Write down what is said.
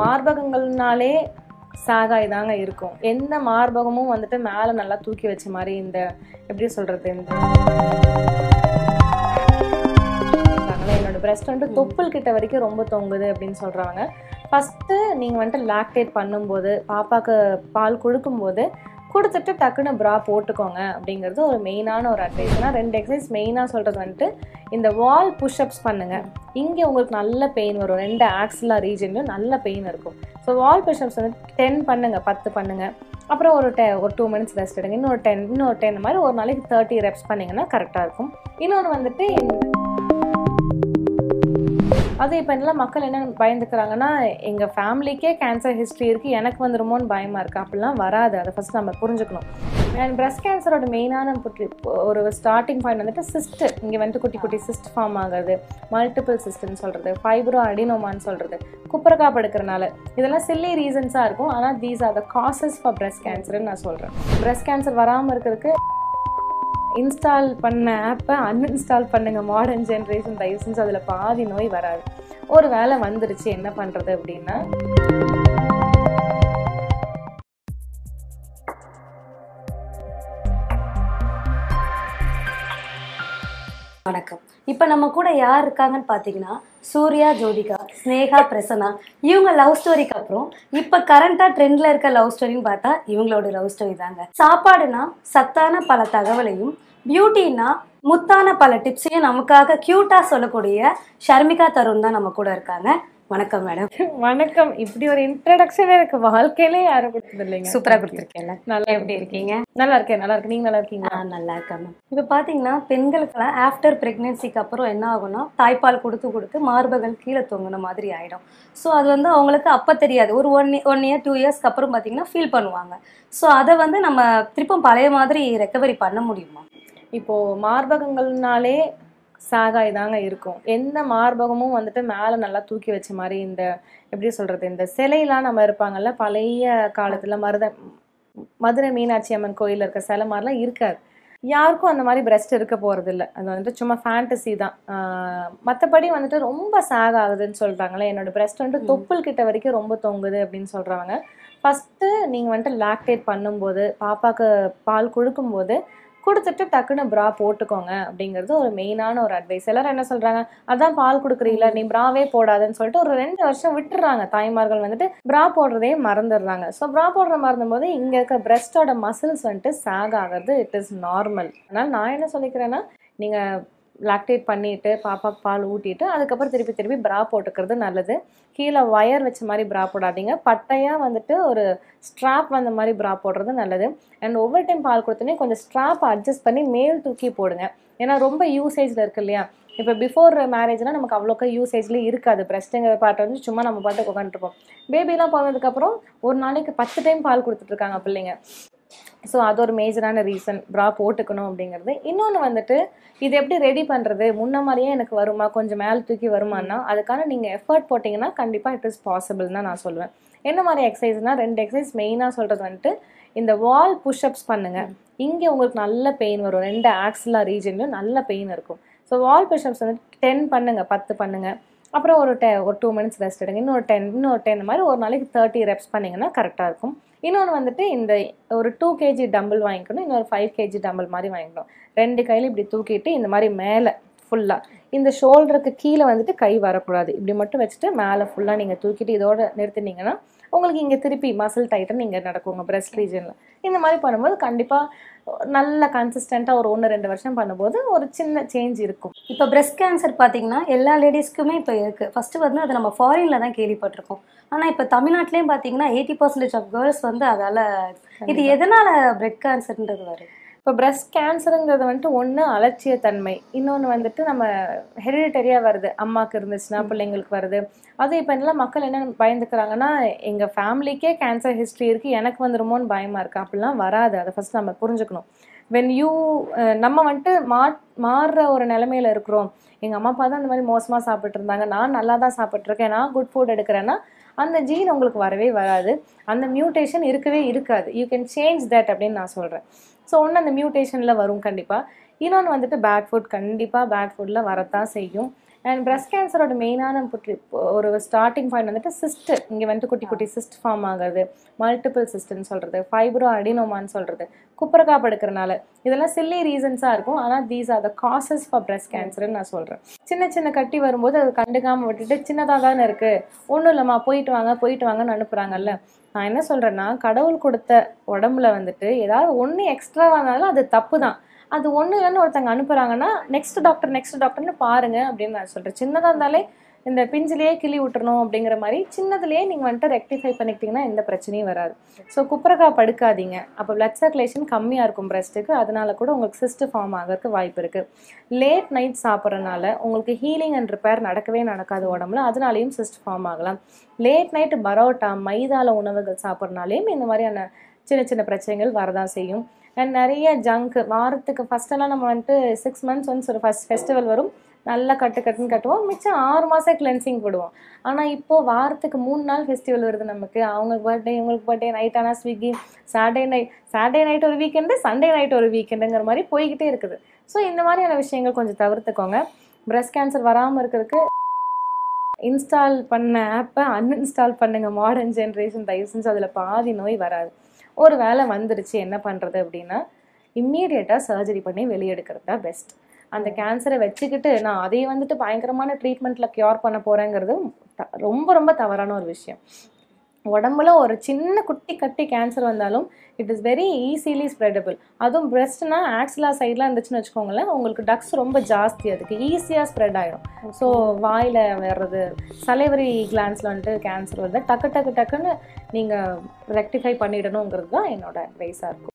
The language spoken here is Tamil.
மார்பகங்கள்னாலே சாகாய் தாங்க இருக்கும். எந்த மார்பகமும் வந்துட்டு மேலே நல்லா தூக்கி வச்ச மாதிரி இந்த எப்படி சொல்றது இந்த என்னோட பிரஸ்ட் வந்துட்டு தொப்புள் கிட்ட வரைக்கும் ரொம்ப தொங்குது அப்படின்னு சொல்றாங்க. ஃபர்ஸ்ட் நீங்க வந்துட்டு லாக்டேட் பண்ணும்போது பாப்பாக்கு பால் கொடுக்கும்போது கொடுத்துட்டு டக்குன்னு ப்ரா போட்டுக்கோங்க அப்படிங்கிறது ஒரு மெயினான ஒரு அட்வைஸ் ஏன்னா ரெண்டு எக்ஸசைஸ் மெயினாக சொல்கிறது வந்துட்டு இந்த வால் புஷ்அப்ஸ் பண்ணுங்கள் இங்கே உங்களுக்கு நல்ல பெயின் வரும். ரெண்டு ஆக்சிலா ரீஜன்லையும் நல்ல பெயின் இருக்கும். ஸோ வால் புஷ்அப்ஸ் வந்து டென் பண்ணுங்கள் பத்து பண்ணுங்கள் அப்புறம் ஒரு டெ ஒரு டூ மினிட்ஸ் ரெஸ்ட் எடுங்க. இன்னொரு டென் இன்னொரு டென் மாதிரி ஒரு நாளைக்கு தேர்ட்டி ரெப்ஸ் பண்ணிங்கன்னா கரெக்டாக இருக்கும். இன்னொன்று வந்துட்டு அது இப்போ என்ன மக்கள் என்ன பயந்துக்கிறாங்கன்னா எங்கள் ஃபேமிலிக்கே கேன்சர் ஹிஸ்ட்ரி இருக்குது எனக்கு வந்துருமோன்னு பயமாக இருக்குது அப்படிலாம் வராது. அதை ஃபஸ்ட் நம்ம புரிஞ்சுக்கணும். அண்ட் பிரஸ்ட் கேன்சரோட மெயினான புற்றி- ஒரு ஸ்டார்டிங் பாயிண்ட் வந்துட்டு சிஸ்ட் இங்கே வந்துட்டு குட்டி குட்டி சிஸ்ட் ஃபார்ம் ஆகுறது. மல்டிபிள் சிஸ்ட்னு சொல்கிறது ஃபைப்ரோ அடினோமான்னு சொல்கிறது குப்பரக்கா படுக்கிறனால இதெல்லாம் சில்லி ரீசன்ஸாக இருக்கும். ஆனால் these are the causes for breast கேன்சர்னு நான் சொல்கிறேன் பிரஸ்ட் கேன்சர் வராமல் இருக்கிறதுக்கு இன்ஸ்டால் பண்ண ஆப்பை அன்இன்ஸ்டால் பண்ணுங்கள் மாடர்ன் ஜென்ரேஷன் தயவு செஞ்சு அதில் பாதி நோய் வராது. ஒரு வேளை வந்துருச்சு என்ன பண்ணுறது அப்படின்னா? வணக்கம். இப்போ நம்ம கூட யார் இருக்காங்கன்னு பார்த்தீங்கன்னா சூர்யா ஜோதிகா ஸ்னேகா பிரசன்னா இவங்க லவ் ஸ்டோரிக்கு அப்புறம் இப்போ கரண்டாக ட்ரெண்டில் இருக்க லவ் ஸ்டோரின்னு பார்த்தா இவங்களோட லவ் ஸ்டோரி தாங்க. சாப்பாடுனா சத்தான பல தகவலையும் பியூட்டினா முத்தான பல டிப்ஸையும் நமக்காக க்யூட்டாக சொல்லக்கூடிய ஷர்மிகா தருண் தான் நம்ம கூட இருக்காங்க. வணக்கம் மேடம் வணக்கம். இப்படி ஒரு இன்ட்ரடக்ஷன் எனக்கு வாழ்க்கையிலே யாரும் கொடுத்தது இல்லைங்க. சூப்பராக கொடுத்துருக்கேன்ல. நல்லா எப்படி இருக்கீங்க? நல்லா இருக்கேன். நல்லா இருக்கு நீங்க நல்லா இருக்கீங்களா? ஆ நல்லா இருக்கேன் மேம் இப்போ பார்த்தீங்கன்னா பெண்களுக்கெல்லாம் ஆஃப்டர் ப்ரெக்னென்சிக்கு அப்புறம் என்ன ஆகும்னா தாய்ப்பால் கொடுத்து கொடுத்து மார்பகம் கீழே தொங்குன மாதிரி ஆகிடும் ஸோ அது வந்து அவங்களுக்கு அப்போ தெரியாது. ஒரு ஒன் ஒன் இயர் டூ இயர்ஸ்க்கு அப்புறம் பார்த்தீங்கன்னா ஃபீல் பண்ணுவாங்க. ஸோ அதை வந்து நம்ம திருப்பம் பழைய மாதிரி ரெக்கவரி பண்ண முடியுமா? இப்போ மார்பகங்கள்னாலே சாகாய் தாங்க இருக்கும். எந்த மார்பகமும் வந்துட்டு மேலே நல்லா தூக்கி வச்ச மாதிரி இந்த எப்படி சொல்றது இந்த சிலையெல்லாம் நம்ம இருப்பாங்கல்ல பழைய காலத்துல மருத மதுரை மீனாட்சி அம்மன் கோயில்ல இருக்க சிலை மாதிரிலாம் இருக்காது. யாருக்கும் அந்த மாதிரி பிரஸ்ட் இருக்க போறது இல்ல அது வந்துட்டு சும்மா ஃபேண்டசி தான். மத்தபடி வந்துட்டு ரொம்ப சாக் ஆகுதுன்னு சொல்றாங்களே என்னோட பிரஸ்ட் வந்துட்டு. தொப்புள் கிட்ட வரைக்கும் ரொம்ப தொங்குது அப்படின்னு சொல்றாங்க. ஃபர்ஸ்ட் நீங்க வந்துட்டு லாக்டேட் பண்ணும்போது பாப்பாக்கு பால் கொடுக்கும்போது கொடுத்துட்டு டக்குன்னு ப்ரா போட்டுக்கோங்க அப்படிங்கிறது ஒரு மெயினான ஒரு அட்வைஸ் எல்லாரும் என்ன சொல்றாங்க அதான் பால் கொடுக்குறீல நீ ப்ராவே போடாதுன்னு சொல்லிட்டு ஒரு ரெண்டு வருஷம் விட்டுறாங்க. தாய்மார்கள் வந்துட்டு ப்ரா போடுறதே மறந்துடுறாங்க. ஸோ ப்ரா போடுற மறந்தும் போது இங்க இருக்க பிரஸ்டோட மசில்ஸ் வந்துட்டு சாக் ஆகிறது இட் இஸ் நார்மல் அதனால நான் என்ன சொல்லிக்கிறேன்னா நீங்கள் லாக்டேட் பண்ணிட்டு பாப்பாவுக்கு பால் ஊட்டிட்டு அதுக்கப்புறம் திருப்பி திருப்பி ப்ரா போட்டுக்கிறது நல்லது. கீழே ஒயர் வச்ச மாதிரி ப்ரா போடாதீங்க. பட்டையாக வந்துட்டு ஒரு ஸ்ட்ராப் வந்த மாதிரி ப்ரா போடுறது நல்லது. அண்ட் ஒவ்வொரு டைம் பால் கொடுத்தோன்னே கொஞ்சம் ஸ்ட்ராப் அட்ஜஸ்ட் பண்ணி மேல் தூக்கி போடுங்க. ஏன்னா ரொம்ப யூசேஜில் இருக்கு இல்லையா? இப்போ பிஃபோர் மேரேஜ்னால் நமக்கு அவ்வளோக்கா யூசேஜ்லேயே இருக்காது. பிரஸ்ட்டுங்கிற பாட்டை வந்து சும்மா நம்ம பாட்டுக்கு உட்காந்துருப்போம் பேபிலாம் பிறந்ததுக்கப்புறம் ஒரு நாளைக்கு பத்து டைம் பால் கொடுத்துட்ருக்காங்க பிள்ளைங்க. ஸோ அது ஒரு மேஜரான ரீசன் ப்ரா போட்டுக்கணும் அப்படிங்கிறது. இன்னொன்று வந்துட்டு இது எப்படி ரெடி பண்ணுறது முன்ன மாதிரியே எனக்கு வருமா? கொஞ்சம் மேலே தூக்கி வருமானா அதுக்கான நீங்கள் எஃபர்ட் போட்டிங்கன்னா கண்டிப்பாக இட் இஸ் பாசிபிள் தான் நான் சொல்லுவேன். என்ன மாதிரி எக்ஸசைஸ்னா ரெண்டு எக்ஸசைஸ் மெயினாக சொல்கிறது வந்துட்டு இந்த வால் புஷ்அப்ஸ் பண்ணுங்க. இங்கே உங்களுக்கு நல்ல பெயின் வரும். ரெண்டு ஆக்சிலா ரீஜன்லையும் நல்ல பெயின் இருக்கும். ஸோ வால் புஷ்அப்ஸ் வந்து டென் பண்ணுங்க பத்து பண்ணுங்க. அப்புறம் ஒரு டெ ஒரு டூ மினிட்ஸ் ரெஸ்ட் எடுங்க. இன்னொரு டென் இன்னொரு டென் மாதிரி ஒரு நாளைக்கு தேர்ட்டி ரெப்ஸ் பண்ணிங்கன்னா கரெக்டாக இருக்கும். இன்னொன்று வந்துட்டு இந்த ஒரு டூ கேஜி டம்பிள் வாங்கிக்கணும் இன்னொரு ஃபைவ் கேஜி டம்பிள் மாதிரி வாங்கிக்கணும். ரெண்டு கையில் இப்படி தூக்கிட்டு இந்த மாதிரி மேலே ஃபுல்லாக இந்த ஷோல்டருக்கு கீழே வந்துட்டு கை வரக்கூடாது. இப்படி மட்டும் வச்சுட்டு மேலே ஃபுல்லாக நீங்கள் தூக்கிட்டு இதோட நிறுத்தினீங்கன்னா உங்களுக்கு இங்கே திருப்பி மசில் டைட்டன் இங்கே நடக்குங்க ப்ரெஸ்ட் பிரஸ்ட் ரீஜனில் இந்த மாதிரி பண்ணும்போது கண்டிப்பாக நல்ல கன்சிஸ்டண்ட்டாக ஒரு ஒன்று ரெண்டு வருஷம் பண்ணும்போது ஒரு சின்ன சேஞ்ச் இருக்கும். இப்போ பிரஸ்ட் கேன்சர் பார்த்தீங்கன்னா எல்லா லேடிஸ்க்குமே இப்போ இருக்குது ஃபஸ்ட்டு வந்து அது நம்ம ஃபாரினில் தான் கேள்விப்பட்டிருக்கோம். ஆனால் இப்போ தமிழ்நாட்டிலையும் பார்த்தீங்கன்னா எயிட்டி பர்சன்டேஜ் ஆஃப் கேர்ள்ஸ் வந்து அதால் இது எதனால் பிரெட் கேன்சர்ன்றது வருது? இப்போ பிரஸ்ட் கேன்சருங்கிறது வந்துட்டு ஒன்று அலட்சியத்தன்மை. இன்னொன்று வந்துட்டு நம்ம ஹெரிடிட்டரியாக வருது. அம்மாவுக்கு இருந்துச்சுன்னா பிள்ளைங்களுக்கு வருது. அது இப்போ எல்லாம் மக்கள் என்ன பயந்துக்கிறாங்கன்னா எங்கள் ஃபேமிலிக்கே கேன்சர் ஹிஸ்ட்ரி இருக்குது எனக்கு வந்துருமோன்னு பயமாக இருக்குது அப்படிலாம் வராது. அதை ஃபஸ்ட் நம்ம புரிஞ்சுக்கணும். வென் யூ நம்ம வந்துட்டு மா மாறுற ஒரு நிலமையில இருக்கிறோம். எங்கள் அம்மா அப்பா தான் இந்த மாதிரி மோசமாக சாப்பிட்டு இருந்தாங்க. நான் நல்லா தான் சாப்பிட்ருக்கேன் நான் குட் ஃபுட் எடுக்கிறேன்னா அந்த ஜீன் உங்களுக்கு வரவே வராது. அந்த மியூட்டேஷன் இருக்கவே இருக்காது. யூ கேன் சேஞ்ச் தட் அப்படின்னு நான் சொல்கிறேன் ஸோ ஒன்று அந்த மியூட்டேஷனில் வரும் கண்டிப்பாக இன்னொன்று வந்துட்டு பேக் ஃபுட் கண்டிப்பாக பேக் ஃபுட்டில் வரத்தான் செய்யும். அண்ட் பிரஸ்ட் கேன்சரோட மெயினான புற்று ஒரு ஸ்டார்டிங் பாயிண்ட் வந்துட்டு சிஸ்ட் இங்கே வந்துட்டு குட்டி குட்டி சிஸ்ட் ஃபார்ம் ஆகுறது. மல்டிபிள் சிஸ்ட்னு சொல்கிறது ஃபைப்ரோ அடினோமான்னு சொல்கிறது குப்பரக்காப்பு எடுக்கிறனால இதெல்லாம் சில்லி ரீசன்ஸாக இருக்கும். ஆனால் these are the causes for breast கேன்சர்னு நான் சொல்கிறேன் சின்ன சின்ன கட்டி வரும்போது அது கண்டுக்காமல் விட்டுட்டு சின்னதாக தானே இருக்குது ஒன்றும் இல்லைம்மா போயிட்டு வாங்க போயிட்டு வாங்கன்னு அனுப்புகிறாங்கல்ல நான் என்ன சொல்கிறேன்னா கடவுள் கொடுத்த உடம்புல வந்துட்டு ஏதாவது ஒன்று எக்ஸ்ட்ரா வாங்கினாலும் அது தப்பு தான் அது ஒன்று இல்லைன்னு ஒருத்தங்க அனுப்புகிறாங்கன்னா நெக்ஸ்ட் டாக்டர் நெக்ஸ்ட் டாக்டர்னு பாருங்க அப்படின்னு நான் சொல்கிறேன் சின்னதாக இருந்தாலே இந்த பிஞ்சிலேயே கிளி விட்டுறணும் அப்படிங்கிற மாதிரி சின்னதுலேயே நீங்கள் வந்துட்டு ரெக்டிஃபை பண்ணிக்கிட்டிங்கன்னா எந்த பிரச்சனையும் வராது. ஸோ குப்பரக்காய் படுக்காதீங்க. அப்போ பிளட் சர்க்குலேஷன் கம்மியாக இருக்கும் பிரஸ்ட்டுக்கு அதனால கூட உங்களுக்கு சிஸ்ட் ஃபார்ம் ஆகிறதுக்கு வாய்ப்பு இருக்குது லேட் நைட் சாப்பிட்றனால உங்களுக்கு ஹீலிங் அண்ட் ரிப்பேர் நடக்கவே நடக்காது உடம்புல. அதனாலையும் சிஸ்ட் ஃபார்ம் ஆகலாம். லேட் நைட்டு பரோட்டா மைதால உணவுகள் சாப்பிட்றனாலையும் இந்த மாதிரியான சின்ன சின்ன பிரச்சனைகள் வரதான் செய்யும். அண்ட் நிறைய ஜங்க் வாரத்துக்கு ஃபஸ்ட்டெல்லாம் நம்ம வந்துட்டு சிக்ஸ் மந்த்ஸ் ஒன்ஸ் ஒரு ஃபஸ்ட் ஃபெஸ்டிவல் வரும். நல்லா கட்டு கட்டுன்னு கட்டுவோம். மிச்சம் ஆறு மாதம் கிளென்சிங் போடுவோம். ஆனால் இப்போது வாரத்துக்கு மூணு நாள் ஃபெஸ்டிவல் வருது நமக்கு. அவங்களுக்கு பர்த்டே இவங்களுக்கு பர்த்டே நைட் ஆனால் Swiggy Saturday night Saturday night ஒரு வீக்கெண்டு சண்டே நைட் ஒரு வீக்கெண்டுங்கிற மாதிரி போய்கிட்டே இருக்குது. ஸோ இந்த மாதிரியான விஷயங்கள் கொஞ்சம் தவிர்த்துக்கோங்க. பிரஸ்ட் கேன்சர் வராமல் இருக்கிறதுக்கு இன்ஸ்டால் பண்ண ஆப்பை அன்இன்ஸ்டால் பண்ணுங்கள் மாடர்ன் ஜென்ரேஷன் தயவு செஞ்சு அதில் பாதி நோய் வராது. ஒரு வேலை வந்துருச்சு என்ன பண்ணுறது அப்படின்னா இம்மீடியட்டாக சர்ஜரி பண்ணி வெளியெடுக்கிறது தான் பெஸ்ட் அந்த கேன்சரை வச்சுக்கிட்டு நான் அதை வந்துட்டு பயங்கரமான ட்ரீட்மெண்ட்டில் க்யூர் பண்ண போகிறேங்கிறது த- ரொம்ப ரொம்ப தவறான ஒரு விஷயம். உடம்புல ஒரு சின்ன குட்டி கட்டி கேன்சர் வந்தாலும் it is very easily spreadable அதுவும் பிரெஸ்ட்னா ஆக்சிலா சைட்லாம் இருந்துச்சுன்னு வச்சுக்கோங்களேன் உங்களுக்கு டக்ஸ் ரொம்ப ஜாஸ்தி அதுக்கு ஈஸியாக ஸ்ப்ரெட் ஆகிடும் ஸோ வாயில் வர்றது சலைவரி கிளான்ஸில் வந்துட்டு கேன்சர் வருது. டக்கு டக்கு டக்குன்னு நீங்கள் ரெக்டிஃபை பண்ணிடணுங்கிறது தான் என்னோட அட்வைஸாக இருக்கும்.